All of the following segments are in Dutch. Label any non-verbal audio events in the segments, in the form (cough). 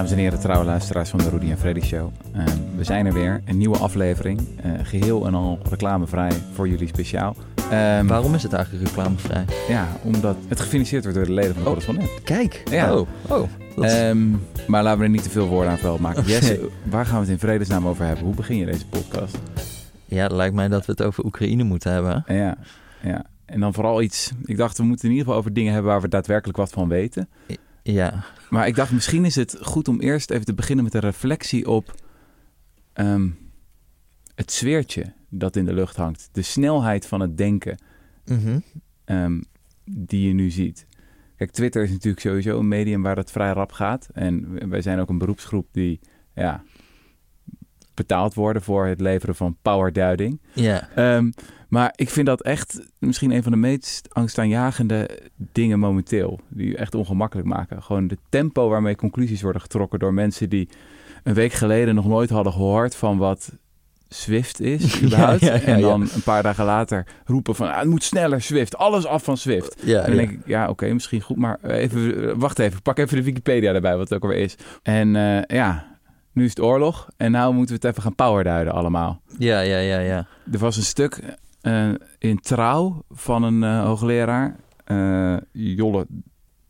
Dames en heren, trouwe luisteraars van de Rudy en Freddy Show. Uh, we zijn er weer, een nieuwe aflevering. Uh, geheel en al reclamevrij voor jullie speciaal. Um, Waarom is het eigenlijk reclamevrij? Ja, omdat het gefinancierd wordt door de leden van de oh, correspondent. Kijk, ja. oh, oh um, maar laten we er niet te veel woorden aan vuil maken. (laughs) Okay. Jesse, waar gaan we het in vredesnaam over hebben? Hoe begin je deze podcast? Ja, het lijkt mij dat we het over Oekraïne moeten hebben. Ja, ja. En dan vooral iets... Ik dacht, we moeten in ieder geval over dingen hebben waar we daadwerkelijk wat van weten. Ja. Maar ik dacht, misschien is het goed om eerst even te beginnen met een reflectie op um, het sfeertje dat in de lucht hangt. De snelheid van het denken mm um, die je nu ziet. Kijk, Twitter is natuurlijk sowieso een medium waar het vrij rap gaat. En wij zijn ook een beroepsgroep die ja, betaald worden voor het leveren van powerduiding. Ja. Um, maar ik vind dat echt misschien een van de meest angstaanjagende dingen momenteel. Die echt ongemakkelijk maken. Gewoon de tempo waarmee conclusies worden getrokken door mensen die een week geleden nog nooit hadden gehoord van wat Swift is, (laughs) überhaupt. Ja, ja, ja, en dan een paar dagen later roepen van, ah, het moet sneller Swift, alles af van Swift. en dan denk ik, ja, oké, misschien goed, maar even, wacht even, pak even de Wikipedia erbij, wat het ook alweer is. En uh, ja, nu is het oorlog en nou moeten we het even gaan powerduiden allemaal. Ja, ja, ja, ja. Er was een stuk uh, in Trouw van een uh, hoogleraar, uh, Jolle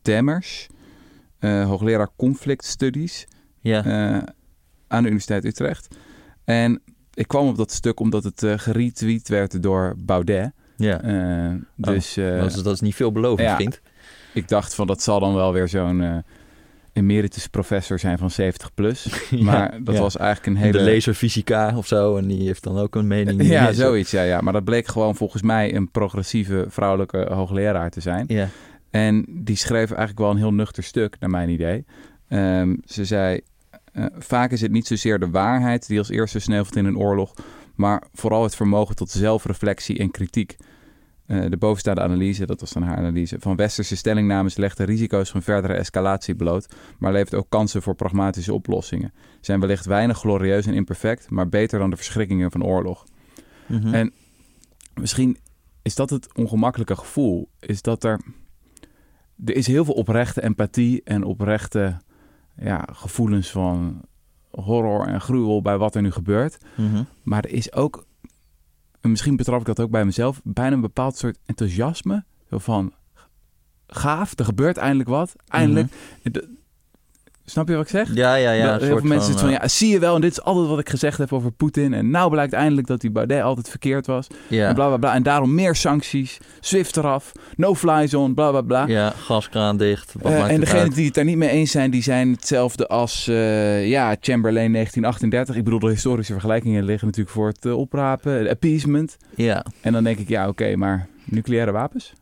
Demmers, hoogleraar conflict studies ja. aan de Universiteit Utrecht. En ik kwam op dat stuk omdat het geretweet werd door Baudet. Ja. dus, oh, dat, is, dat is niet veel belovend, ja. Ik dacht van dat zal dan wel weer zo'n emeritus professor zijn van 70 plus. (laughs) Maar dat was eigenlijk een hele... De laser fysica of zo. En die heeft dan ook een mening. Ja, zoiets. Ja, ja. Maar dat bleek gewoon volgens mij een progressieve vrouwelijke hoogleraar te zijn. Ja. En die schreef eigenlijk wel een heel nuchter stuk, naar mijn idee. Um, ze zei... Uh, vaak is het niet zozeer de waarheid die als eerste sneuvelt in een oorlog... maar vooral het vermogen tot zelfreflectie en kritiek... Uh, de bovenstaande analyse, dat was dan haar analyse, van westerse stellingnames legt de risico's van verdere escalatie bloot, maar levert ook kansen voor pragmatische oplossingen. Zijn wellicht weinig glorieus en imperfect, maar beter dan de verschrikkingen van oorlog. Mm -hmm. En misschien is dat het ongemakkelijke gevoel, is dat er, er is heel veel oprechte empathie en oprechte ja, gevoelens van horror en gruwel bij wat er nu gebeurt. Mm -hmm. Maar er is ook en misschien betrap ik dat ook bij mezelf, bijna een bepaald soort enthousiasme. Zo van, gaaf, er gebeurt eindelijk wat. Eindelijk. Mm -hmm. Snap je wat ik zeg? Ja, ja, ja. Heel veel mensen van, van, ja, zie je wel, en dit is altijd wat ik gezegd heb over Poetin. En nou blijkt eindelijk dat die Baudet altijd verkeerd was. Ja. En bla, bla, bla. En daarom meer sancties, Swift eraf, no-fly zone, bla, bla, bla. Ja, gaskraan dicht. Uh, en degenen die het daar niet mee eens zijn, die zijn hetzelfde als, uh, ja, Chamberlain 1938. Ik bedoel, de historische vergelijkingen liggen natuurlijk voor het uh, oprapen, appeasement. Ja. En dan denk ik, ja, oké, okay, maar nucleaire wapens?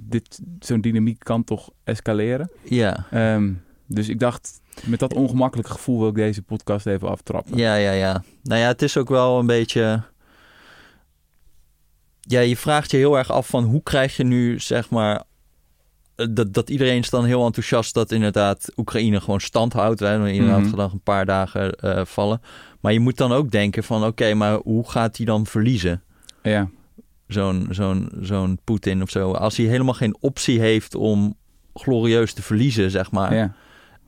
dit, zo'n dynamiek kan toch escaleren? Ja. Um, dus ik dacht, met dat ongemakkelijke gevoel wil ik deze podcast even aftrappen. Ja, ja, ja. Nou ja, het is ook wel een beetje. Ja, je vraagt je heel erg af van hoe krijg je nu, zeg maar. Dat, dat iedereen is dan heel enthousiast dat inderdaad Oekraïne gewoon stand houdt. Hè? Inderdaad, mm -hmm. gedacht een paar dagen uh, vallen. Maar je moet dan ook denken van oké, okay, maar hoe gaat hij dan verliezen? Ja. Zo'n zo'n zo'n Poetin of zo. Als hij helemaal geen optie heeft om glorieus te verliezen, zeg maar. Ja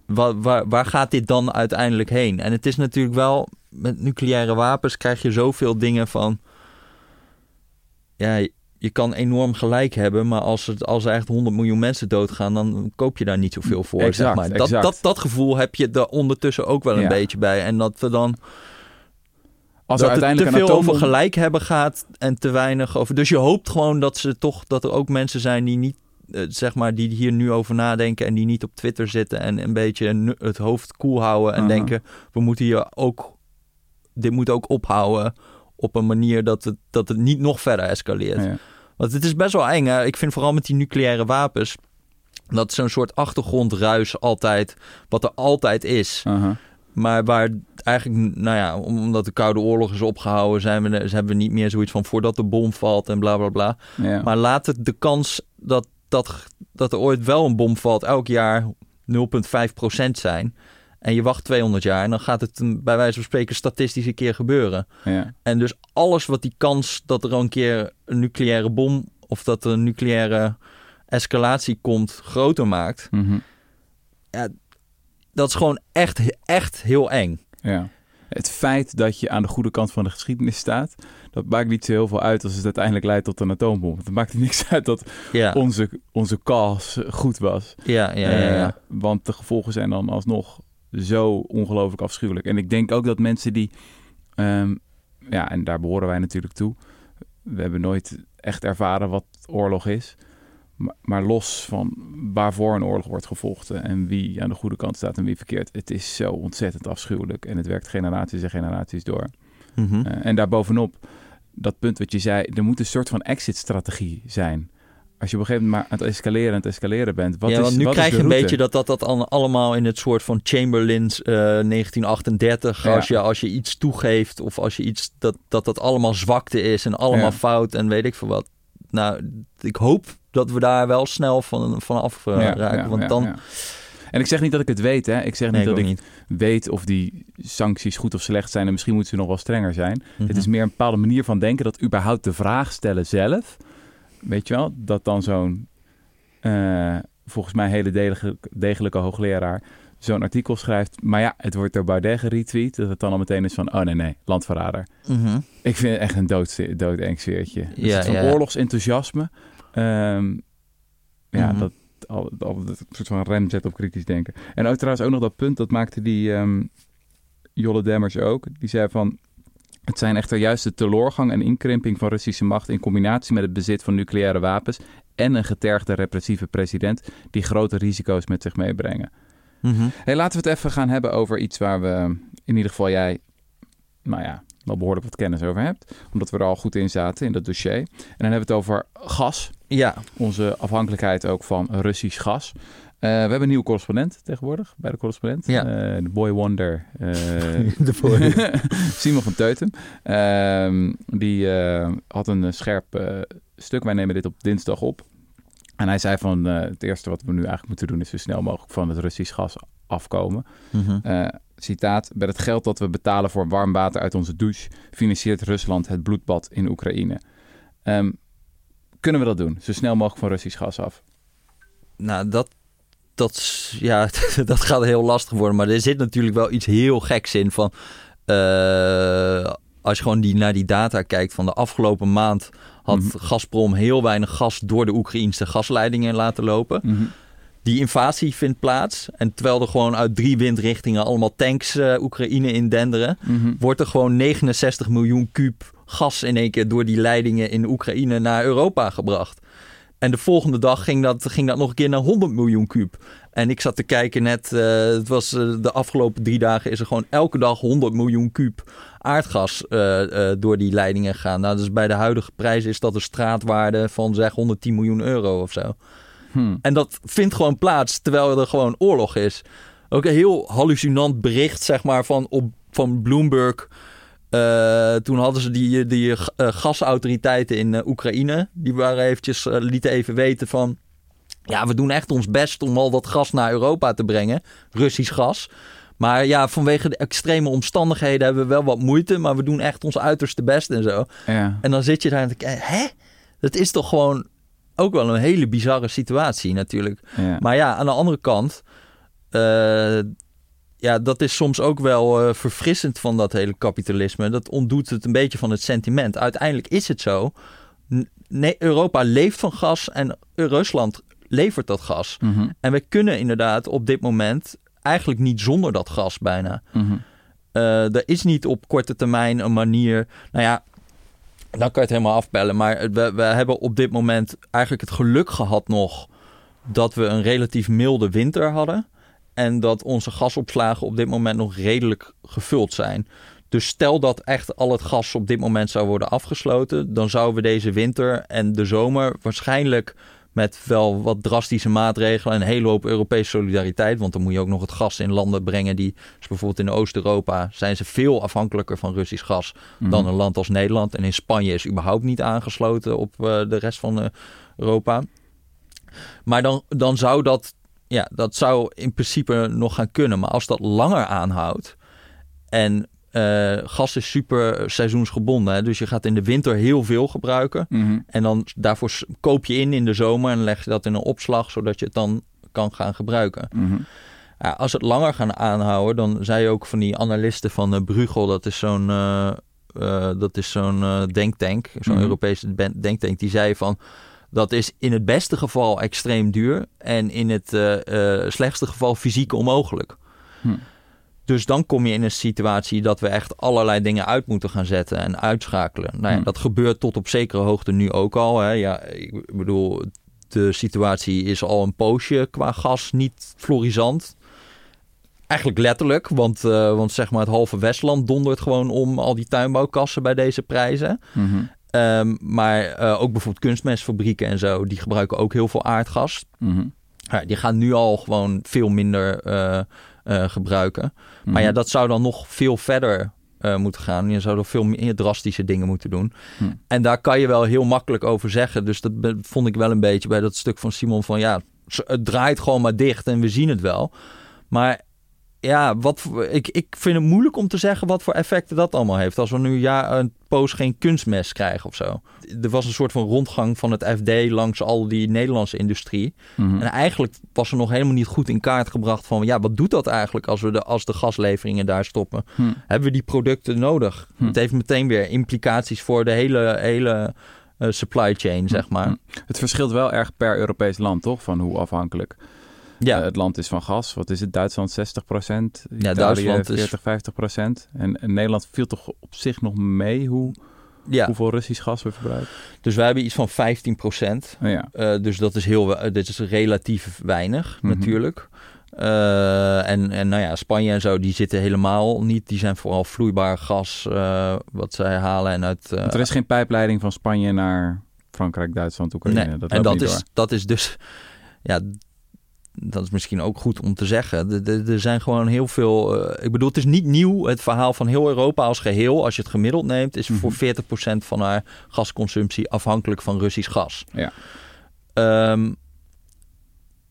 waar, waar, waar, gaat dit dan uiteindelijk heen? En het is natuurlijk wel, met nucleaire wapens krijg je zoveel dingen van. Ja, je kan enorm gelijk hebben, maar als, het, als er echt 100 miljoen mensen doodgaan, dan koop je daar niet zoveel voor. Exact, zeg maar. dat, dat, dat gevoel heb je er ondertussen ook wel een ja. beetje bij. En dat we dan. Als dat er uiteindelijk te veel atoom... over gelijk hebben gaat en te weinig over. Dus je hoopt gewoon dat ze toch dat er ook mensen zijn die niet zeg maar, die hier nu over nadenken en die niet op Twitter zitten en een beetje het hoofd koel houden en uh -huh. denken, we moeten hier ook, dit moet ook ophouden op een manier dat het, dat het niet nog verder escaleert. Ja. Want het is best wel eng. Hè? Ik vind vooral met die nucleaire wapens, dat zo'n soort achtergrondruis altijd, wat er altijd is. Uh -huh. Maar waar eigenlijk, nou ja, omdat de Koude Oorlog is opgehouden, zijn we, hebben we niet meer zoiets van voordat de bom valt en bla bla bla. Ja. Maar laat het de kans dat dat, dat er ooit wel een bom valt, elk jaar 0,5% zijn. En je wacht 200 jaar en dan gaat het bij wijze van spreken statistisch een keer gebeuren. Ja. En dus alles wat die kans dat er een keer een nucleaire bom of dat er een nucleaire escalatie komt groter maakt. Mm -hmm. ja, dat is gewoon echt, echt heel eng. Ja. Het feit dat je aan de goede kant van de geschiedenis staat, dat maakt niet zo heel veel uit als het uiteindelijk leidt tot een atoombom. Het maakt niks uit dat Ja, onze, onze cause goed was. ja, ja, ja. ja. Eh, want de gevolgen zijn dan alsnog zo ongelooflijk afschuwelijk. En ik denk ook dat mensen die, ehm, ja, en daar behoren wij natuurlijk toe. We hebben nooit echt ervaren wat oorlog is. Maar, los van waarvoor een oorlog wordt gevochten en wie aan de goede kant staat en wie verkeerd. Het is zo ontzettend afschuwelijk en het werkt generaties en generaties door. Mhm. Eh, en daarbovenop, dat punt wat je zei, er moet een soort van exit-strategie zijn. Als je op een gegeven moment maar aan het escaleren en het escaleren bent. Wat ja, is, want nu wat krijg je een beetje dat dat, dat al- allemaal in het soort van Chamberlains eh, 1938. Ja. Als, je, als je iets toegeeft of als je iets dat dat, dat allemaal zwakte is en allemaal Ja. fout en weet ik veel wat. Nou, ik hoop dat we daar wel snel van, van af eh, Ja, raken. ja, want ja, dan. En ik zeg niet dat ik het weet, hè. Ik zeg Nee, niet ik dat ik niet. weet of die sancties goed of slecht zijn. En misschien moeten ze nog wel strenger zijn. Mhm. Het is meer een bepaalde manier van denken dat überhaupt de vraag stellen zelf. Weet je wel? Dat dan zo'n, eh, volgens mij hele degelijke, degelijke hoogleraar zo'n artikel schrijft. Maar ja, het wordt door Baudet geretweet. Dat het dan al meteen is van, oh nee, nee, landverrader. Mhm. Ik vind het echt een dood, doodeng sfeertje. Ja, ja, ja. oorlogsenthousiasme. Ehm, ja, Mhm. dat al, al dat soort van rem zet op kritisch denken. En ook trouwens ook nog dat punt, dat maakte die ehm, Jolle Demmers ook. Die zei van, het zijn echter juist de teleurgang en inkrimping van Russische macht... in combinatie met het bezit van nucleaire wapens... en een getergde repressieve president... die grote risico's met zich meebrengen. Mhm. Hey, laten we het even gaan hebben over iets waar we, in ieder geval jij, nou ja, wel behoorlijk wat kennis over hebt. Omdat we er al goed in zaten in dat dossier. En dan hebben we het over gas. Ja, Onze afhankelijkheid ook van Russisch gas. Eh, we hebben een nieuwe correspondent tegenwoordig bij de correspondent. Ja. Eh, de boy wonder. eh, (laughs) de voor. (laughs) Simon van Teutem. Ehm, die had een scherp stuk. Wij nemen dit op dinsdag op. En hij zei van het eerste wat we nu eigenlijk moeten doen is zo snel mogelijk van het Russisch gas afkomen. Mhm. Eh, citaat, met het geld dat we betalen voor warm water uit onze douche, financiert Rusland het bloedbad in Oekraïne. Ehm, kunnen we dat doen? Zo snel mogelijk van Russisch gas af. Nou, dat, dat, ja, (laughs) dat gaat heel lastig worden. Maar er zit natuurlijk wel iets heel geks in van... eh, als je gewoon die, naar die data kijkt van de afgelopen maand... had Mhm. Gazprom heel weinig gas door de Oekraïnse gasleidingen laten lopen. Die invasie vindt plaats. En terwijl er gewoon uit drie windrichtingen allemaal tanks eh, Oekraïne indenderen... Mhm. wordt er gewoon 69 miljoen kuub gas in één keer door die leidingen in Oekraïne naar Europa gebracht. En de volgende dag ging dat, ging dat nog een keer naar 100 miljoen kuub. En ik zat te kijken net, eh, het was eh, de afgelopen drie dagen is er gewoon elke dag 100 miljoen kuub aardgas door die leidingen gegaan. Nou, dus bij de huidige prijs is dat een straatwaarde van zeg 110 miljoen euro of zo. Hm. En dat vindt gewoon plaats terwijl er gewoon oorlog is. Ook een heel hallucinant bericht, zeg maar, van, op, van Bloomberg. Eh, toen hadden ze die, die eh, gasautoriteiten in eh, Oekraïne. Die waren eventjes, lieten even weten van... Ja, we doen echt ons best om al dat gas naar Europa te brengen. Russisch gas. Maar ja, vanwege de extreme omstandigheden hebben we wel wat moeite. Maar we doen echt ons uiterste best en zo. Ja. En dan zit je daar en denk je, hè? Dat is toch gewoon ook wel een hele bizarre situatie natuurlijk. ja. Maar ja, aan de andere kant, eh, ja, dat is soms ook wel eh, verfrissend van dat hele kapitalisme. Dat ontdoet het een beetje van het sentiment. Uiteindelijk is het zo. Nee, Europa leeft van gas en Rusland levert dat gas. Mhm. En we kunnen inderdaad op dit moment eigenlijk niet zonder dat gas bijna. Eh, er is niet op korte termijn een manier. Nou ja, dan kan je het helemaal afbellen. Maar we, we hebben op dit moment eigenlijk het geluk gehad nog dat we een relatief milde winter hadden. En dat onze gasopslagen op dit moment nog redelijk gevuld zijn. Dus stel dat echt al het gas op dit moment zou worden afgesloten, dan zouden we deze winter en de zomer waarschijnlijk met wel wat drastische maatregelen en een hele hoop Europese solidariteit. Want dan moet je ook nog het gas in landen brengen die, dus bijvoorbeeld in Oost-Europa, zijn ze veel afhankelijker van Russisch gas Mhm. dan een land als Nederland. En in Spanje is überhaupt niet aangesloten op eh, de rest van eh, Europa. Maar dan, dan zou dat, ja, dat zou in principe nog gaan kunnen. Maar als dat langer aanhoudt en eh, gas is super seizoensgebonden, hè, dus je gaat in de winter heel veel gebruiken. Mhm. En dan daarvoor koop je in in de zomer en leg je dat in een opslag, zodat je het dan kan gaan gebruiken. Mhm. Ja, als het langer gaan aanhouden, dan zei ook van die analisten van uh, Bruegel, dat is zo'n uh, uh, dat is zo'n denktank, zo'n Mhm. Europese denktank, die zei van dat is in het beste geval extreem duur en in het slechtste geval fysiek onmogelijk. Dus dan kom je in een situatie dat we echt allerlei dingen uit moeten gaan zetten en uitschakelen. Nou ja, Hm. dat gebeurt tot op zekere hoogte nu ook al. Hè. Ja, ik bedoel, de situatie is al een poosje qua gas niet florisant. Eigenlijk letterlijk, want, uh, want zeg maar het halve Westland dondert gewoon om al die tuinbouwkassen bij deze prijzen. Mhm. Um, maar uh, ook bijvoorbeeld kunstmestfabrieken en zo, die gebruiken ook heel veel aardgas. Mhm. Ja, die gaan nu al gewoon veel minder uh, gebruiken. Mhm. Maar ja, dat zou dan nog veel verder uh, moeten gaan. Je zou er veel meer drastische dingen moeten doen. Hm. En daar kan je wel heel makkelijk over zeggen. Dus dat vond ik wel een beetje bij dat stuk van Simon van ja, het draait gewoon maar dicht en we zien het wel. Maar ja, wat, ik, ik vind het moeilijk om te zeggen wat voor effecten dat allemaal heeft. Als we nu ja, een poos geen kunstmest krijgen of zo. Er was een soort van rondgang van het FD langs al die Nederlandse industrie. Mhm. En eigenlijk was er nog helemaal niet goed in kaart gebracht van... ja, wat doet dat eigenlijk als, we de, als de gasleveringen daar stoppen? Hm. Hebben we die producten nodig? Hm. Het heeft meteen weer implicaties voor de hele, hele uh, supply chain, zeg maar. Hm. Het verschilt wel erg per Europees land, toch? Van hoe afhankelijk ja. uh, het land is van gas. Wat is het? Duitsland 60 procent? Ja, Duitsland 40, is... 50 procent. En, en, Nederland viel toch op zich nog mee hoe, ja. hoeveel Russisch gas we verbruiken? Dus wij hebben iets van 15 procent. Oh, ja. uh, dus dat is, heel, uh, dit is relatief weinig, Mhm. natuurlijk. Uh, en, en nou ja, Spanje en zo, die zitten helemaal niet. Die zijn vooral vloeibaar gas uh, wat zij halen. En uit, uh, er is geen pijpleiding van Spanje naar Frankrijk, Duitsland, Oekraïne. nee. Dat en dat is, dat is dus... Ja, dat is misschien ook goed om te zeggen. Er, zijn gewoon heel veel... Uh, ik bedoel, het is niet nieuw. Het verhaal van heel Europa als geheel, als je het gemiddeld neemt... is Mhm. voor 40% van haar gasconsumptie afhankelijk van Russisch gas. Ja. Um,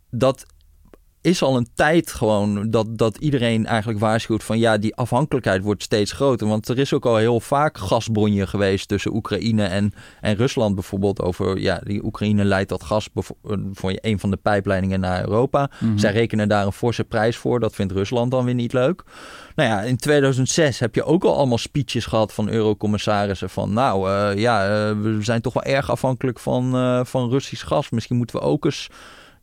dat is al een tijd gewoon dat, dat iedereen eigenlijk waarschuwt van ja, die afhankelijkheid wordt steeds groter. Want er is ook al heel vaak gasbronje geweest tussen Oekraïne en, en Rusland bijvoorbeeld. Over ja, die Oekraïne leidt dat gas voor een van de pijpleidingen naar Europa. Mhm. Zij rekenen daar een forse prijs voor. Dat vindt Rusland dan weer niet leuk. Nou ja, in 2006 heb je ook al allemaal speeches gehad van eurocommissarissen van nou uh, ja, uh, we zijn toch wel erg afhankelijk van, uh, van Russisch gas. Misschien moeten we ook eens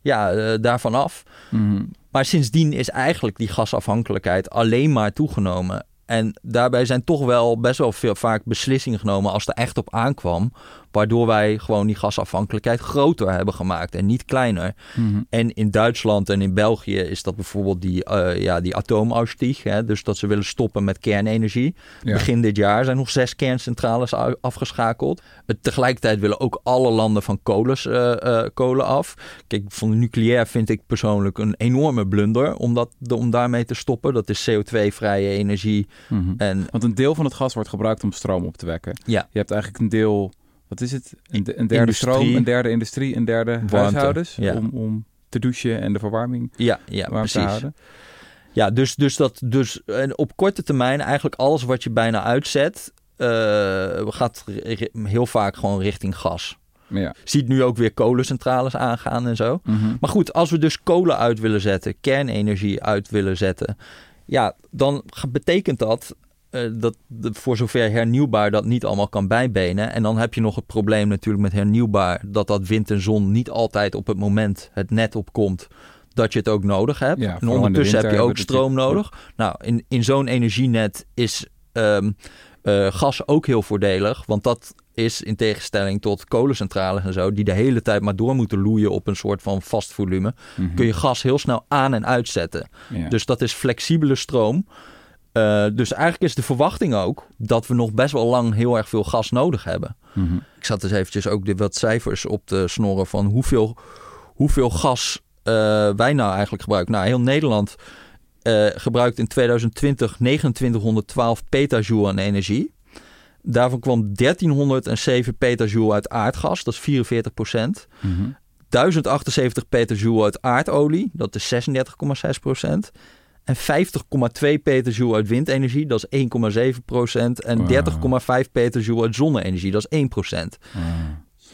ja, uh, daarvan af. Mm Maar sindsdien is eigenlijk die gasafhankelijkheid alleen maar toegenomen. En daarbij zijn toch wel best wel veel vaak beslissingen genomen als er echt op aankwam. Waardoor wij gewoon die gasafhankelijkheid groter hebben gemaakt en niet kleiner. -hmm. En in Duitsland en in België is dat bijvoorbeeld die, uh, ja, die atoomausstieg. Hè? Dus dat ze willen stoppen met kernenergie. Ja. Begin dit jaar zijn nog zes kerncentrales afgeschakeld. Tegelijkertijd willen ook alle landen van kolens, uh, kolen af. Kijk, van de nucleair vind ik persoonlijk een enorme blunder om, dat, om daarmee te stoppen. Dat is CO2-vrije energie. -hmm. En, Want een deel van het gas wordt gebruikt om stroom op te wekken. Ja. Je hebt eigenlijk een deel wat is het? Een, een derde Industrie. stroom, een derde industrie, een derde Warmte, huishoudens. ja. Om, om te douchen en de verwarming Ja, ja warm te precies. houden. Ja, dus, dus, dat, dus en op korte termijn eigenlijk alles wat je bijna uitzet... uh, gaat heel vaak gewoon richting gas. Ja. Ziet nu ook weer kolencentrales aangaan en zo. Mhm. Maar goed, als we dus kolen uit willen zetten, kernenergie uit willen zetten, ja, dan betekent dat eh, dat de, voor zover hernieuwbaar dat niet allemaal kan bijbenen. En dan heb je nog het probleem natuurlijk met hernieuwbaar dat dat wind en zon niet altijd op het moment het net opkomt dat je het ook nodig hebt. Ja, en ondertussen heb je ook stroom nodig. Nou, in, in zo'n energienet is ehm, eh, gas ook heel voordelig, want dat is in tegenstelling tot kolencentrales en zo, die de hele tijd maar door moeten loeien op een soort van vast volume, Mhm. kun je gas heel snel aan en uitzetten. Ja. Dus dat is flexibele stroom. Eh, dus eigenlijk is de verwachting ook dat we nog best wel lang heel erg veel gas nodig hebben. Mhm. Ik zat dus eventjes ook de wat cijfers op te snorren van hoeveel, hoeveel gas eh, wij nou eigenlijk gebruiken. Nou, heel Nederland eh, gebruikt in 2020 2912 petajoule aan energie. Daarvan kwam 1307 petajoule uit aardgas, dat is 44 procent. Mhm. 1078 petajoule uit aardolie, dat is 36,6 procent. En 50,2 petajoule uit windenergie, dat is 1,7 procent. En Wauw. 30,5 petajoule uit zonne-energie, dat is 1 procent. Ah.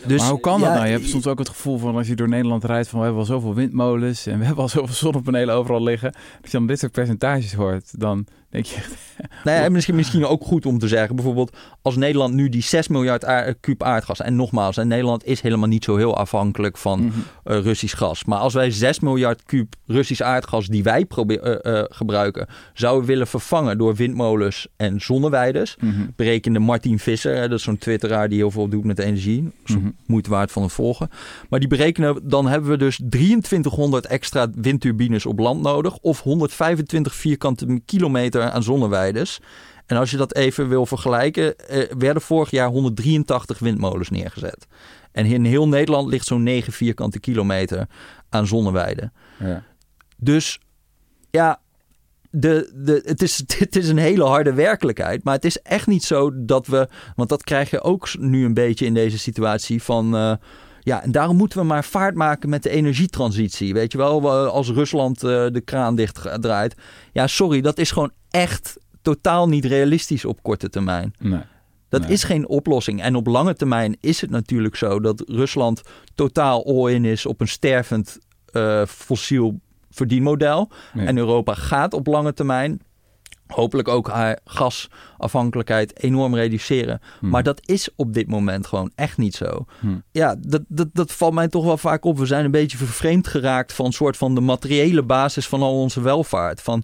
Dus, maar hoe kan dat nou? Je hebt soms ook het gevoel van als je door Nederland rijdt van we hebben al zoveel windmolens en we hebben al zoveel zonnepanelen overal liggen. Als je dan dit soort percentages hoort, dan denk je (laughs) Nee, misschien, misschien ook goed om te zeggen, bijvoorbeeld als Nederland nu die 6 miljard aard, kuub aardgas, en nogmaals, en Nederland is helemaal niet zo heel afhankelijk van mm Russisch gas. Maar als wij 6 miljard kuub Russisch aardgas die wij probeer, uh, gebruiken, zouden willen vervangen door windmolens en zonneweiders, mm -hmm. berekende Martin Visser, dat is zo'n twitteraar die heel veel doet met energie, mm -hmm. moeite waard van het volgen. Maar die berekenen, dan hebben we dus 2300 extra windturbines op land nodig, of 125 vierkante kilometer aan zonneweiders. En als je dat even wil vergelijken, eh, werden vorig jaar 183 windmolens neergezet. En in heel Nederland ligt zo'n 9 vierkante kilometer aan zonneweiden. Ja. Dus ja, de, de, het, is, (laughs) het is een hele harde werkelijkheid. Maar het is echt niet zo dat we. Want dat krijg je ook nu een beetje in deze situatie van. Uh, ja, en daarom moeten we maar vaart maken met de energietransitie. Weet je wel, als Rusland uh, de kraan dicht draait. Ja, sorry, dat is gewoon echt totaal niet realistisch op korte termijn. Nee. Dat is geen oplossing. En op lange termijn is het natuurlijk zo dat Rusland totaal all-in is op een stervend uh, fossiel verdienmodel. En Europa gaat op lange termijn hopelijk ook haar gasafhankelijkheid enorm reduceren. Hmm. Maar dat is op dit moment gewoon echt niet zo. Hmm. Ja, dat, dat, dat valt mij toch wel vaak op. We zijn een beetje vervreemd geraakt van een soort van de materiële basis van al onze welvaart. Van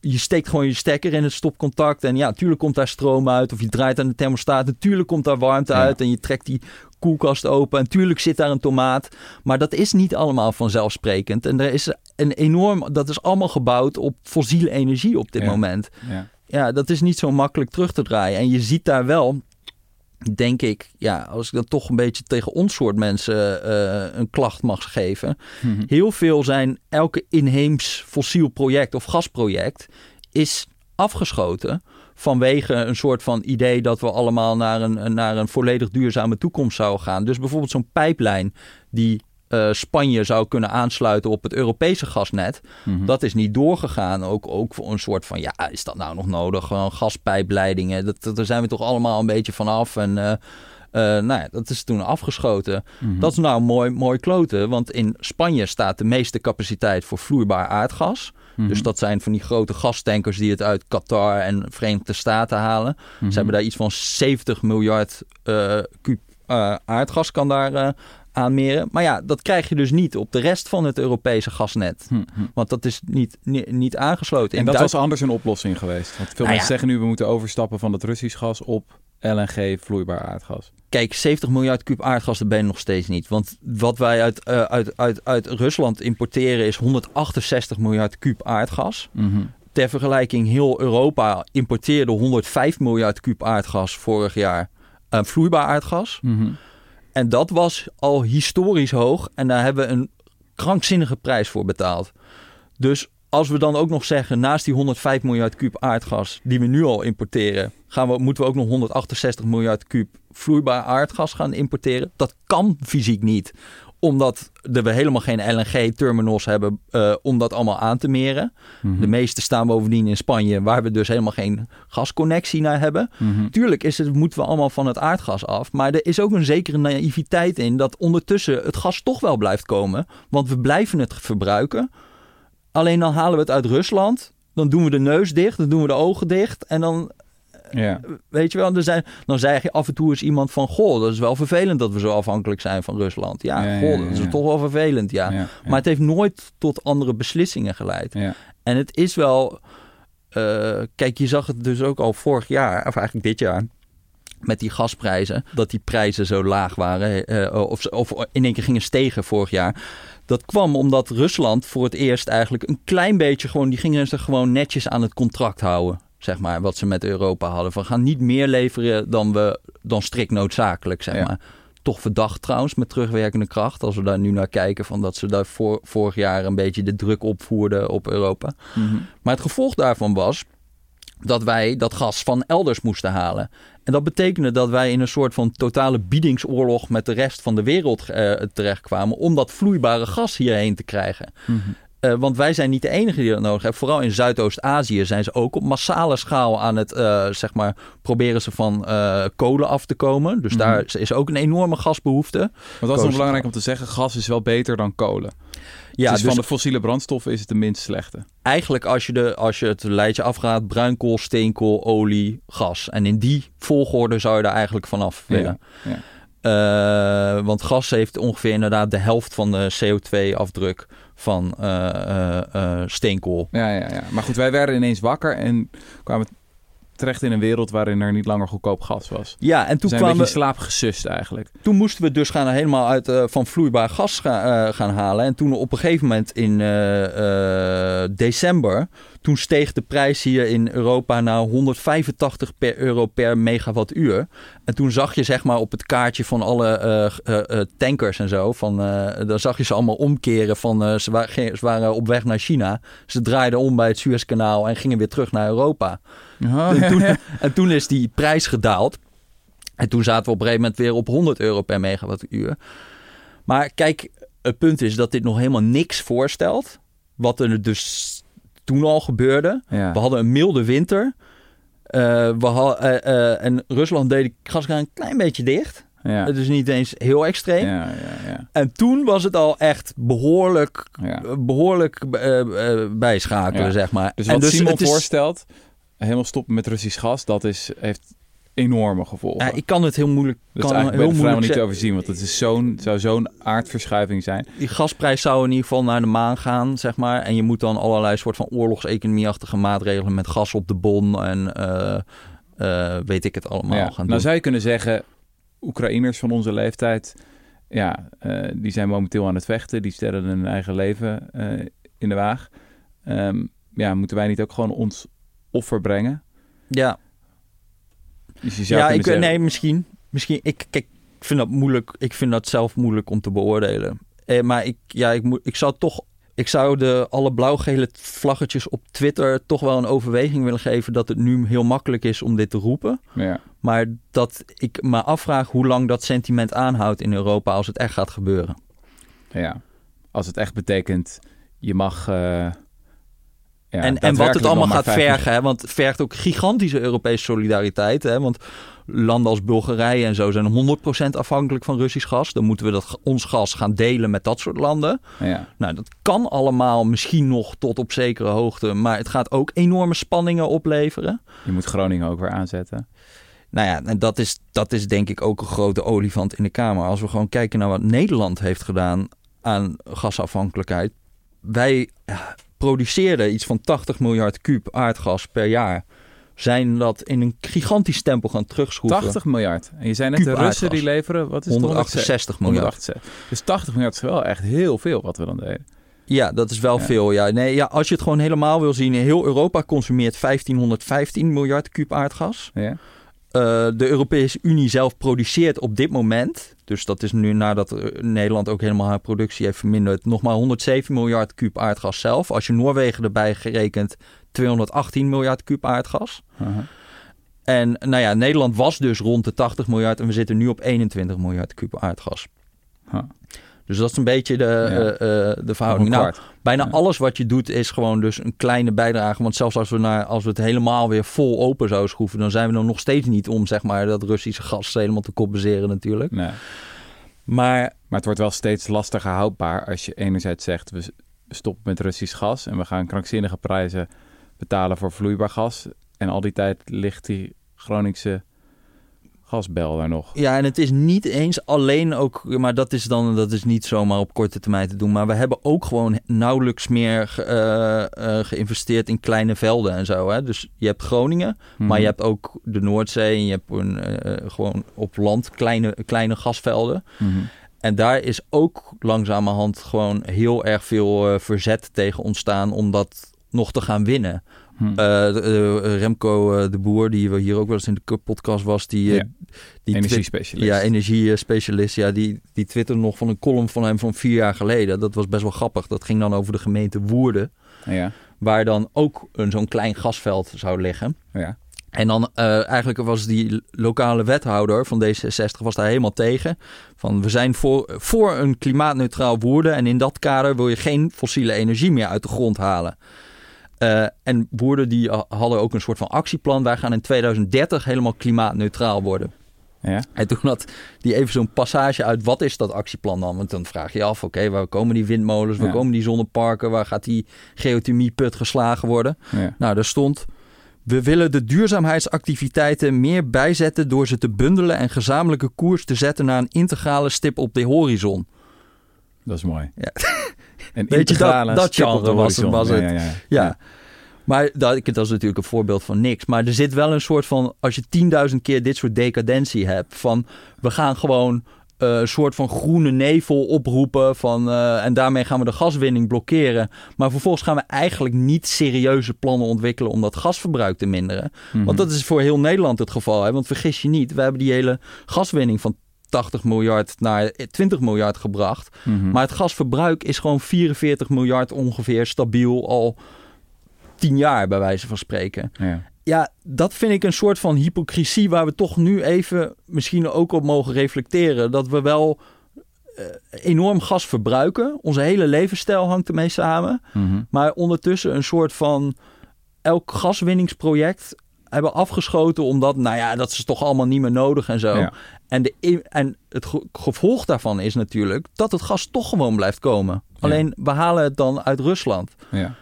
je steekt gewoon je stekker in het stopcontact. En ja, natuurlijk komt daar stroom uit. Of je draait aan de thermostaat. Natuurlijk komt daar warmte uit. En je trekt die koelkast open. En natuurlijk zit daar een tomaat. Maar dat is niet allemaal vanzelfsprekend. En er is een enorm. Dat is allemaal gebouwd op fossiele energie op dit moment. Ja. ja, dat is niet zo makkelijk terug te draaien. En je ziet daar wel denk ik, ja, als ik dan toch een beetje tegen ons soort mensen uh, een klacht mag geven. Mhm. Heel veel zijn, elke inheems fossiel project of gasproject is afgeschoten vanwege een soort van idee dat we allemaal naar een, naar een volledig duurzame toekomst zouden gaan. Dus bijvoorbeeld zo'n pijplijn die uh, Spanje zou kunnen aansluiten op het Europese gasnet. Mhm. Dat is niet doorgegaan. Ook, ook voor een soort van, ja, is dat nou nog nodig? Gewoon gaspijpleidingen, dat, daar zijn we toch allemaal een beetje vanaf. En uh, uh, nou ja, dat is toen afgeschoten. Mhm. Dat is nou mooi, mooi kloten, want in Spanje staat de meeste capaciteit voor vloeibaar aardgas. Mhm. Dus dat zijn van die grote gastankers die het uit Qatar en Verenigde Staten halen. Ze hebben daar iets van 70 miljard uh, kub aardgas kan daar aanmeren. Maar ja, dat krijg je dus niet op de rest van het Europese gasnet. Hm, hm. Want dat is niet, niet, aangesloten. En dat was anders een oplossing geweest. Want veel nou mensen zeggen nu we moeten overstappen van het Russisch gas op LNG vloeibaar aardgas. Kijk, 70 miljard kub aardgas, dat ben je nog steeds niet. Want wat wij uit, uh, uit, uit, uit Rusland importeren is 168 miljard kub aardgas. Mhm. Ter vergelijking, heel Europa importeerde 105 miljard kub aardgas vorig jaar. Uh, vloeibaar aardgas. Mm en dat was al historisch hoog. En daar hebben we een krankzinnige prijs voor betaald. Dus als we dan ook nog zeggen, naast die 105 miljard kuub aardgas die we nu al importeren, gaan we, moeten we ook nog 168 miljard kuub vloeibaar aardgas gaan importeren. Dat kan fysiek niet omdat we helemaal geen LNG-terminals hebben uh, om dat allemaal aan te meren. Mhm. De meeste staan bovendien in Spanje, waar we dus helemaal geen gasconnectie naar hebben. Mm Tuurlijk is het, moeten we allemaal van het aardgas af. Maar er is ook een zekere naïviteit in dat ondertussen het gas toch wel blijft komen. Want we blijven het verbruiken. Alleen dan halen we het uit Rusland. Dan doen we de neus dicht, dan doen we de ogen dicht. En dan ja. Weet je wel, er zijn, dan zeg je af en toe eens iemand van... Goh, dat is wel vervelend dat we zo afhankelijk zijn van Rusland. Ja, goh, dat is toch wel vervelend, ja. Maar het heeft nooit tot andere beslissingen geleid. En het is wel... Uh, kijk, je zag het dus ook al vorig jaar, of eigenlijk dit jaar met die gasprijzen, dat die prijzen zo laag waren, uh, of, of in één keer gingen stegen vorig jaar. Dat kwam omdat Rusland voor het eerst eigenlijk een klein beetje gewoon, die gingen zich gewoon netjes aan het contract houden zeg maar, wat ze met Europa hadden. Van gaan niet meer leveren dan, we, dan strikt noodzakelijk, zeg maar. Toch verdacht trouwens met terugwerkende kracht. Als we daar nu naar kijken, van dat ze daar voor, vorig jaar een beetje de druk opvoerden op Europa. Mhm. Maar het gevolg daarvan was dat wij dat gas van elders moesten halen. En dat betekende dat wij in een soort van totale biedingsoorlog met de rest van de wereld uh, terechtkwamen om dat vloeibare gas hierheen te krijgen. Mhm. Eh, want wij zijn niet de enige die dat nodig hebben. Vooral in Zuidoost-Azië zijn ze ook op massale schaal aan het, uh, zeg maar, proberen ze van uh, kolen af te komen. Dus mm -hmm. daar is ook een enorme gasbehoefte. Maar dat is nog belangrijk om te zeggen, gas is wel beter dan kolen. Ja, dus, van de fossiele brandstoffen is het de minst slechte. Eigenlijk als je, de, als je het lijntje afgaat, bruinkool, steenkool, olie, gas. En in die volgorde zou je daar eigenlijk vanaf willen. Ja, ja. Want gas heeft ongeveer inderdaad de helft van de CO2-afdruk van uh, uh, steenkool. Ja, ja, ja. Maar goed, wij werden ineens wakker en kwamen terecht in een wereld waarin er niet langer goedkoop gas was. Ja, en toen kwamen we... slaap gesust eigenlijk. Toen moesten we dus gaan helemaal uit uh, van vloeibaar gas ga, uh, gaan halen. En toen op een gegeven moment in uh, december, toen steeg de prijs hier in Europa naar 185 per euro per megawattuur. En toen zag je zeg maar op het kaartje van alle tankers en zo, van, dan zag je ze allemaal omkeren van ze, waren, ze waren op weg naar China. Ze draaiden om bij het Suezkanaal en gingen weer terug naar Europa. Oh, en, toen, en, toen, is die prijs gedaald. En toen zaten we op een gegeven moment weer op 100 euro per megawattuur. Maar kijk, het punt is dat dit nog helemaal niks voorstelt. Wat er dus toen al gebeurde. Ja. We hadden een milde winter. Uh, we hadden, uh, uh, en Rusland deed de gaskraan een klein beetje dicht. Ja. Het is niet eens heel extreem. Ja, ja, ja. En toen was het al echt behoorlijk, behoorlijk bijschakelen, zeg maar. Dus wat en dus Simon is, voorstelt, helemaal stoppen met Russisch gas, dat is, heeft enorme gevolgen. Ja, ik kan het heel moeilijk. Dat kan is eigenlijk heel moeilijk niet te overzien, want het is zo'n, zou zo'n aardverschuiving zijn. Die gasprijs zou in ieder geval naar de maan gaan, zeg maar. En je moet dan allerlei soort van oorlogseconomieachtige maatregelen met gas op de bon en uh, uh, weet ik het allemaal ja. gaan doen. Nou zou je kunnen zeggen, Oekraïners van onze leeftijd, ja, uh, die zijn momenteel aan het vechten. Die stellen hun eigen leven in de waag. Um, ja, moeten wij niet ook gewoon ons offer brengen. Ja. Dus je zou ja, ik, zeggen... nee, misschien. Misschien, ik, kijk, ik vind dat moeilijk. Ik vind dat zelf moeilijk om te beoordelen. Eh, maar ik, ja, ik, moet, ik zou toch, ik zou de alle blauw-gele vlaggetjes op Twitter toch wel een overweging willen geven dat het nu heel makkelijk is om dit te roepen. Ja. Maar dat ik me afvraag hoe lang dat sentiment aanhoudt in Europa als het echt gaat gebeuren. Ja, als het echt betekent, je mag. Uh... Ja, en, en wat het allemaal gaat vergen, hè? want het vergt ook gigantische Europese solidariteit. Hè? Want landen als Bulgarije en zo zijn 100% afhankelijk van Russisch gas. Dan moeten we dat, ons gas gaan delen met dat soort landen. Ja. Nou, dat kan allemaal misschien nog tot op zekere hoogte. Maar het gaat ook enorme spanningen opleveren. Je moet Groningen ook weer aanzetten. Nou ja, en dat is, dat is denk ik ook een grote olifant in de Kamer. Als we gewoon kijken naar wat Nederland heeft gedaan aan gasafhankelijkheid. Wij produceerden iets van 80 miljard kuub aardgas per jaar. Zijn dat in een gigantisch tempo gaan terugschroeven. 80 miljard. En je zei net de Russen die leveren, wat is het? 168 miljard. 168. Dus 80 miljard is wel echt heel veel wat we dan deden. Ja, dat is wel ja. veel. Ja. Nee, ja, als je het gewoon helemaal wil zien, heel Europa consumeert 1515 miljard kuub aardgas. Ja. Uh, de Europese Unie zelf produceert op dit moment, dus dat is nu nadat Nederland ook helemaal haar productie heeft verminderd, nog maar 107 miljard kuub aardgas zelf. Als je Noorwegen erbij gerekend, 218 miljard kuub aardgas. Uh -huh. En nou ja, Nederland was dus rond de 80 miljard en we zitten nu op 21 miljard kuub aardgas. Huh. Dus dat is een beetje de, ja. uh, uh, de verhouding. Nou, bijna ja. alles wat je doet is gewoon dus een kleine bijdrage. Want zelfs als we, naar, als we het helemaal weer vol open zouden schroeven... dan zijn we er nog steeds niet om zeg maar, dat Russische gas helemaal te compenseren natuurlijk. Nee. Maar, maar het wordt wel steeds lastiger houdbaar als je enerzijds zegt... we stoppen met Russisch gas en we gaan krankzinnige prijzen betalen voor vloeibaar gas. En al die tijd ligt die Groningse gasbel daar nog. Ja, en het is niet eens alleen ook, maar dat is dan dat is niet zomaar op korte termijn te doen. Maar we hebben ook gewoon nauwelijks meer ge, uh, uh, geïnvesteerd in kleine velden en zo. Hè? Dus je hebt Groningen, maar je hebt ook de Noordzee en je hebt een, uh, gewoon op land kleine, kleine gasvelden. Mm-hmm. En daar is ook langzamerhand gewoon heel erg veel verzet tegen ontstaan om dat nog te gaan winnen. Hm. Uh, de, uh, Remco de Boer, die we hier ook wel eens in de podcast was, die, ja. die energiespecialist. Ja, energiespecialist. Ja, die, die twitterde nog van een column van hem van vier jaar geleden. Dat was best wel grappig. Dat ging dan over de gemeente Woerden, ja. waar dan ook een zo'n klein gasveld zou liggen. Ja. En dan uh, eigenlijk was die lokale wethouder van D66 was daar helemaal tegen. Van we zijn voor, voor een klimaatneutraal woorden en in dat kader wil je geen fossiele energie meer uit de grond halen. Uh, en woorden die hadden ook een soort van actieplan. Wij gaan in 2030 helemaal klimaatneutraal worden. Ja. En toen had die even zo'n passage uit wat is dat actieplan dan? Want dan vraag je je af, oké, waar komen die windmolens, waar komen die zonneparken, waar gaat die geothermieput geslagen worden? Ja. Nou, daar stond, we willen de duurzaamheidsactiviteiten meer bijzetten door ze te bundelen en gezamenlijke koers te zetten naar een integrale stip op de horizon. Dat is mooi. Ja. (laughs) Een Weet je, dat, dat genre was, was het. ja. ja. Maar dat, dat is natuurlijk een voorbeeld van niks. Maar er zit wel een soort van, als je 10.000 keer dit soort decadentie hebt, van we gaan gewoon uh, een soort van groene nevel oproepen. Van, uh, en daarmee gaan we de gaswinning blokkeren. Maar vervolgens gaan we eigenlijk niet serieuze plannen ontwikkelen om dat gasverbruik te minderen. Mhm. Want dat is voor heel Nederland het geval. Hè? Want vergis je niet, we hebben die hele gaswinning van 80 miljard naar 20 miljard gebracht. Mhm. Maar het gasverbruik is gewoon 44 miljard ongeveer stabiel al tien jaar, bij wijze van spreken. Ja. ja, dat vind ik een soort van hypocrisie waar we toch nu even misschien ook op mogen reflecteren. Dat we wel uh, enorm gas verbruiken. Onze hele levensstijl hangt ermee samen. Mhm. Maar ondertussen een soort van elk gaswinningsproject hebben afgeschoten omdat, nou ja, dat is toch allemaal niet meer nodig en zo. En, de, en het gevolg daarvan is natuurlijk dat het gas toch gewoon blijft komen. Alleen we halen het dan uit Rusland. Ja.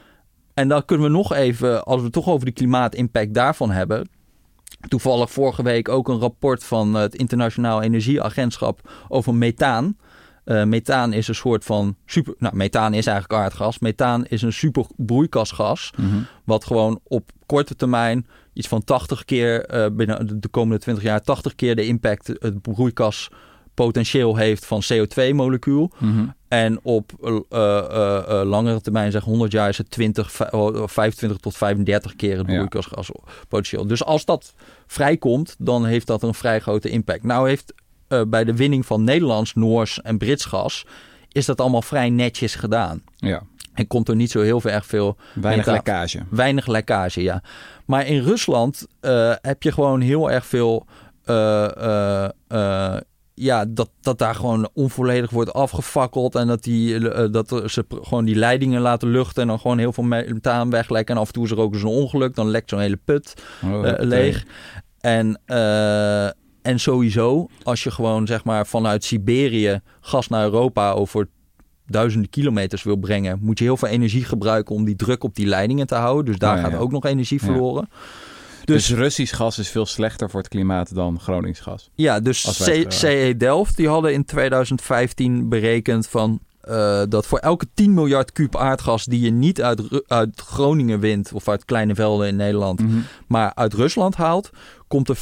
En dan kunnen we nog even, als we het toch over de klimaatimpact daarvan hebben. Toevallig vorige week ook een rapport van het Internationaal Energieagentschap over methaan. Uh, methaan is een soort van super. Nou, methaan is eigenlijk aardgas. Methaan is een super broeikasgas. Mhm. Wat gewoon op korte termijn iets van 80 keer uh, binnen de komende 20 jaar 80 keer de impact het broeikas potentieel heeft van CO2-molecuul. Mhm. En op uh, uh, langere termijn, zeg 100 jaar, is het 20, 25 tot 35 keer het broeikasgaspotentieel. Dus als dat vrijkomt, dan heeft dat een vrij grote impact. Nou heeft bij de winning van Nederlands, Noors en Brits gas, is dat allemaal vrij netjes gedaan. Ja. En komt er niet zo heel erg veel... Weinig lekkage. Weinig lekkage, ja. Maar in Rusland heb je gewoon heel erg veel ja, dat, dat daar gewoon onvolledig wordt afgefakkeld. En dat, die, dat ze gewoon die leidingen laten luchten. En dan gewoon heel veel methaan weglekken. En af en toe is er ook eens een ongeluk. Dan lekt zo'n hele put oh, leeg. En, en sowieso, als je gewoon zeg maar vanuit Siberië gas naar Europa over duizenden kilometers wil brengen, moet je heel veel energie gebruiken om die druk op die leidingen te houden. Dus daar oh, gaat ook nog energie verloren. Dus, dus, Russisch gas is veel slechter voor het klimaat dan Gronings gas. Ja, dus CE Delft die hadden in 2015 berekend van uh, dat voor elke 10 miljard kuub aardgas die je niet uit, uit Groningen wint of uit kleine velden in Nederland, mhm. maar uit Rusland haalt, komt er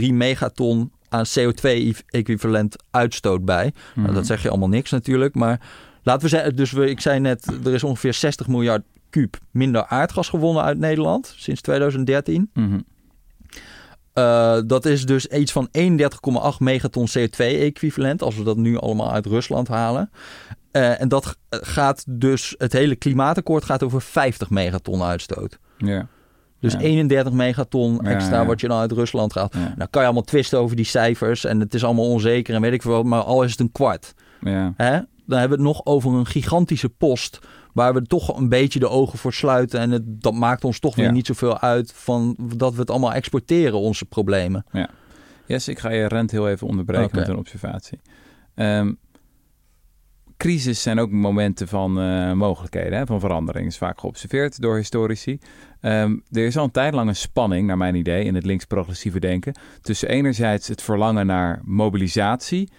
5,3 megaton aan CO2-equivalent uitstoot bij. nou, dat mhm. zeg je allemaal niks natuurlijk, maar laten we zeggen, dus we, ik zei net, er is ongeveer 60 miljard kuub minder aardgas gewonnen uit Nederland sinds 2013. Mhm. Eh, dat is dus iets van 31,8 megaton CO2-equivalent, als we dat nu allemaal uit Rusland halen. Uh, en dat gaat dus, het hele klimaatakkoord gaat over 50 megaton uitstoot. Ja. Dus 31 megaton extra wat je dan uit Rusland gaat. Nou kan je allemaal twisten over die cijfers en het is allemaal onzeker en weet ik veel, maar al is het een kwart. Ja. Hè? Dan hebben we het nog over een gigantische post waar we toch een beetje de ogen voor sluiten. En het, dat maakt ons toch weer niet zoveel uit van dat we het allemaal exporteren, onze problemen. Ja. Yes, ik ga je rent heel even onderbreken met een observatie. Um, crisis zijn ook momenten van uh, mogelijkheden, hè, van verandering. is vaak geobserveerd door historici. Um, er is al een tijd lang een spanning, naar mijn idee, in het links-progressieve denken... tussen enerzijds het verlangen naar mobilisatie...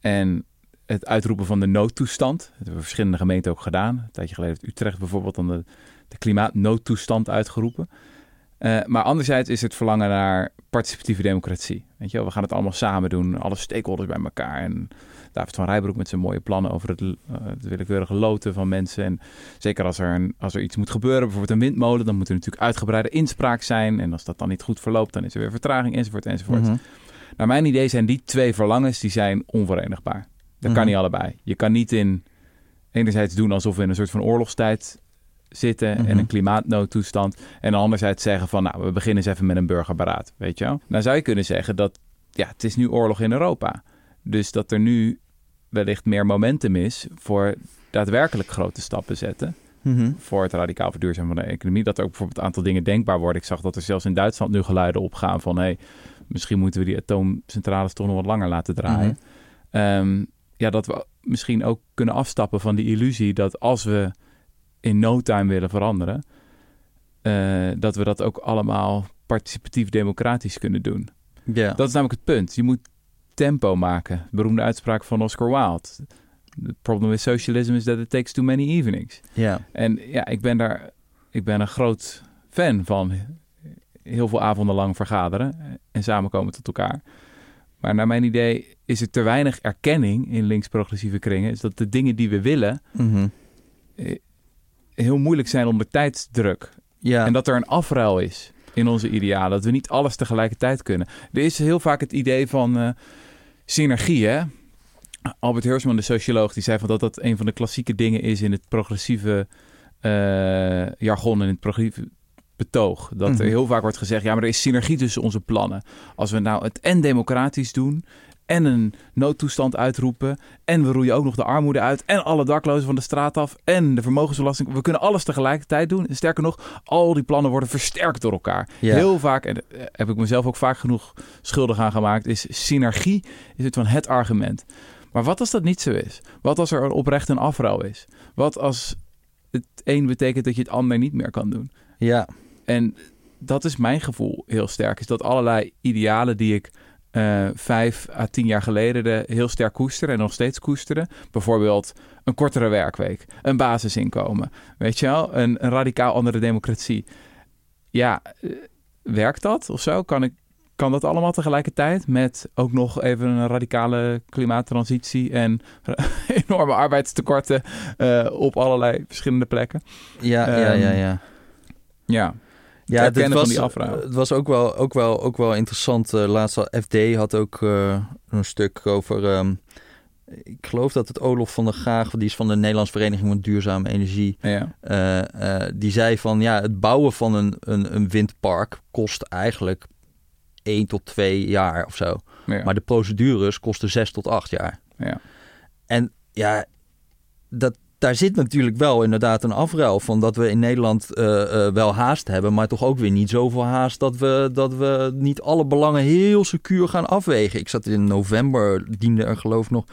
en het uitroepen van de noodtoestand. Dat hebben verschillende gemeenten ook gedaan. Een tijdje geleden heeft Utrecht bijvoorbeeld dan de, de klimaatnoodtoestand uitgeroepen. Uh, maar anderzijds is het verlangen naar participatieve democratie. Weet je wel, we gaan het allemaal samen doen, alle stakeholders bij elkaar. En David van Rijbroek met zijn mooie plannen over het, uh, het willekeurige loten van mensen. En zeker als er, een, als er iets moet gebeuren, bijvoorbeeld een windmolen, dan moet er natuurlijk uitgebreide inspraak zijn. En als dat dan niet goed verloopt, dan is er weer vertraging, enzovoort, enzovoort. Mm Naar mijn idee zijn die twee verlangens, die zijn onverenigbaar. Dat kan mhm. niet allebei. Je kan niet in enerzijds doen alsof we in een soort van oorlogstijd zitten en Mhm. een klimaatnoodtoestand. En anderzijds zeggen van, nou, we beginnen eens even met een burgerberaad, weet je wel. Dan zou je kunnen zeggen dat, ja, het is nu oorlog in Europa. Dus dat er nu wellicht meer momentum is voor daadwerkelijk grote stappen zetten Mhm. voor het radicaal verduurzamen van de economie. Dat er ook bijvoorbeeld een aantal dingen denkbaar worden. Ik zag dat er zelfs in Duitsland nu geluiden opgaan van... hey, misschien moeten we die atoomcentrales toch nog wat langer laten draaien. Ehm, ja, dat we misschien ook kunnen afstappen van die illusie... dat als we in no time willen veranderen... eh, dat we dat ook allemaal participatief democratisch kunnen doen. Ja. Dat is namelijk het punt. Je moet tempo maken. Beroemde uitspraak van Oscar Wilde. The problem with socialism is that it takes too many evenings. ja. En ja, ik ben daar, ik ben een groot fan van heel veel avonden lang vergaderen en samenkomen tot elkaar. Maar naar mijn idee is er te weinig erkenning in links-progressieve kringen. Is dat de dingen die we willen Mhm. eh, heel moeilijk zijn onder tijdsdruk. ja. En dat er een afruil is in onze idealen. Dat we niet alles tegelijkertijd kunnen. Er is heel vaak het idee van eh, synergie, hè? Albert Hersman, de socioloog, die zei van dat dat een van de klassieke dingen is in het progressieve eh, jargon en in het progressieve betoog. Dat Mhm. er heel vaak wordt gezegd, ja, maar er is synergie tussen onze plannen. Als we nou het en democratisch doen en een noodtoestand uitroepen en we roeien ook nog de armoede uit en alle daklozen van de straat af en de vermogensbelasting. We kunnen alles tegelijkertijd doen. En sterker nog, al die plannen worden versterkt door elkaar. Ja. Heel vaak, en daar heb ik mezelf ook vaak genoeg schuldig aan gemaakt, is synergie is het van het argument. Maar wat als dat niet zo is? Wat als er oprecht een afrouw is? Wat als het een betekent dat je het ander niet meer kan doen? ja. En dat is mijn gevoel heel sterk. Is dat allerlei idealen die ik eh, vijf à tien jaar geleden de, heel sterk koesterde en nog steeds koesterde. Bijvoorbeeld een kortere werkweek, een basisinkomen, weet je wel, een, een radicaal andere democratie. Ja, eh, werkt dat of zo? Kan ik kan dat allemaal tegelijkertijd met ook nog even een radicale klimaattransitie en (laughs) enorme arbeidstekorten eh, op allerlei verschillende plekken? Ja, ja, Ehm, ja, ja. Ja, Ja, van was, die afruil. het was ook wel, ook wel, ook wel interessant. eh laatst al, FD had ook eh, een stuk over... ehm, ik geloof dat het Olof van der Gaag, die is van de Nederlandse Vereniging van Duurzame Energie... ja, eh, die zei van ja, het bouwen van een, een, een windpark kost eigenlijk 1 tot 2 jaar of zo. ja, Maar de procedures kosten 6 tot 8 jaar. ja. En ja, dat, daar zit natuurlijk wel inderdaad een afruil van dat we in Nederland eh, eh, wel haast hebben, maar toch ook weer niet zoveel haast dat we, dat we niet alle belangen heel secuur gaan afwegen. Ik zat in november, diende er geloof ik nog,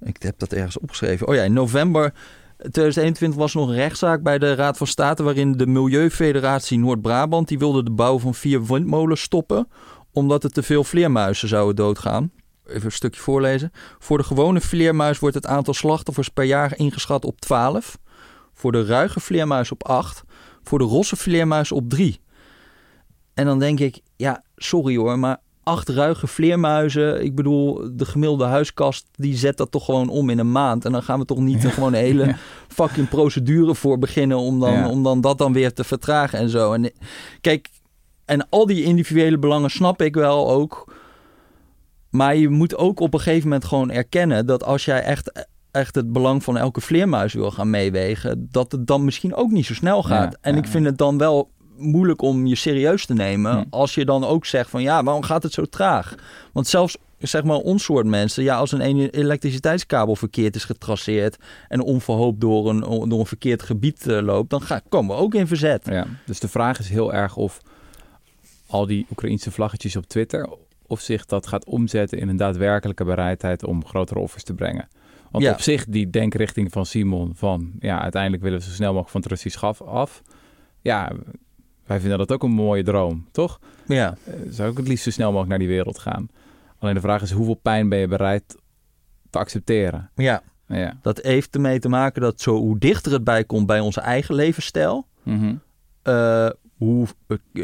ik heb dat ergens opgeschreven. Oh ja, in november 2021 was nog een rechtszaak bij de Raad van State waarin de Milieufederatie Noord-Brabant, die wilde de bouw van vier windmolens stoppen omdat er te veel vleermuizen zouden doodgaan. Even een stukje voorlezen. Voor de gewone vleermuis wordt het aantal slachtoffers per jaar ingeschat op 12. Voor de ruige vleermuis op 8. Voor de rosse vleermuis op 3. En dan denk ik, ja, sorry hoor, maar acht ruige vleermuizen. Ik bedoel, de gemiddelde huiskast die zet dat toch gewoon om in een maand. En dan gaan we toch niet er gewoon een hele (laughs) Ja. fucking procedure voor beginnen om dan, Ja. om dan dat dan weer te vertragen en zo. En kijk, en al die individuele belangen snap ik wel ook. Maar je moet ook op een gegeven moment gewoon erkennen dat als jij echt, echt het belang van elke vleermuis wil gaan meewegen, dat het dan misschien ook niet zo snel gaat. Ja, en ja, ik vind het dan wel moeilijk om je serieus te nemen Hm. als je dan ook zegt van ja, waarom gaat het zo traag? Want zelfs zeg maar ons soort mensen, ja, als een elektriciteitskabel verkeerd is getraceerd en onverhoopt door een, door een verkeerd gebied eh, loopt, dan ga, komen we ook in verzet. Ja, dus de vraag is heel erg of al die Oekraïnse vlaggetjes op Twitter, of zich dat gaat omzetten in een daadwerkelijke bereidheid om grotere offers te brengen. Want Ja. op zich die denkrichting van Simon van, ja, uiteindelijk willen we zo snel mogelijk van het Russisch af. Ja, wij vinden dat ook een mooie droom, toch? Ja, Eh, zou ik het liefst zo snel mogelijk naar die wereld gaan. Alleen de vraag is, hoeveel pijn ben je bereid te accepteren? ja. Ja. Dat heeft ermee te maken dat zo hoe dichter het bij komt bij onze eigen levensstijl, Mhm. eh, hoe,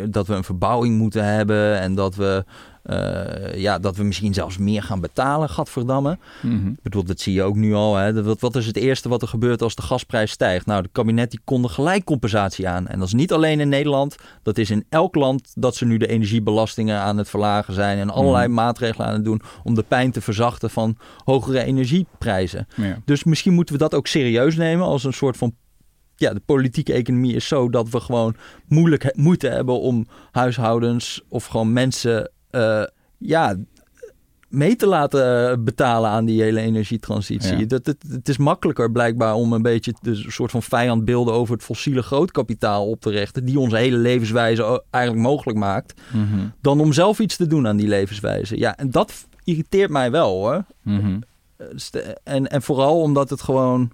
dat we een verbouwing moeten hebben en dat we, eh, ja, dat we misschien zelfs meer gaan betalen, gadverdamme. Mhm. Ik bedoel, dat zie je ook nu al. Hè. Wat, wat is het eerste wat er gebeurt als de gasprijs stijgt? Nou, het kabinet die konde gelijk compensatie aan. En dat is niet alleen in Nederland. Dat is in elk land dat ze nu de energiebelastingen aan het verlagen zijn. En allerlei Mhm. maatregelen aan het doen om de pijn te verzachten van hogere energieprijzen. Ja. Dus misschien moeten we dat ook serieus nemen als een soort van ja, de politieke economie is zo dat we gewoon moeilijk moeite hebben om huishoudens of gewoon mensen uh, ja, mee te laten betalen aan die hele energietransitie. Dat, het, het is makkelijker blijkbaar om een beetje de soort van vijandbeelden over het fossiele grootkapitaal op te richten, die onze hele levenswijze eigenlijk mogelijk maakt, Mhm. dan om zelf iets te doen aan die levenswijze. Ja, en dat irriteert mij wel hoor. Mhm. En, en vooral omdat het gewoon.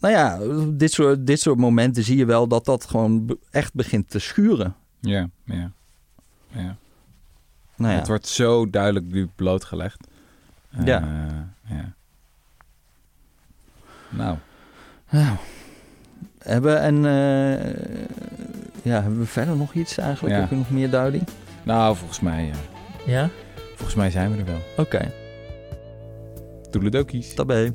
Nou ja, dit soort, dit soort momenten zie je wel dat dat gewoon echt begint te schuren. Ja, ja. ja. Nou ja, Het wordt zo duidelijk nu blootgelegd. Eh, Ja. ja. Nou, Nou, hebben, en, eh, ja, hebben we verder nog iets eigenlijk? Ja. Heb je nog meer duiding? nou volgens mij, ja. Ja? volgens mij zijn we er wel. Oké, Toedeledokies. daarbij.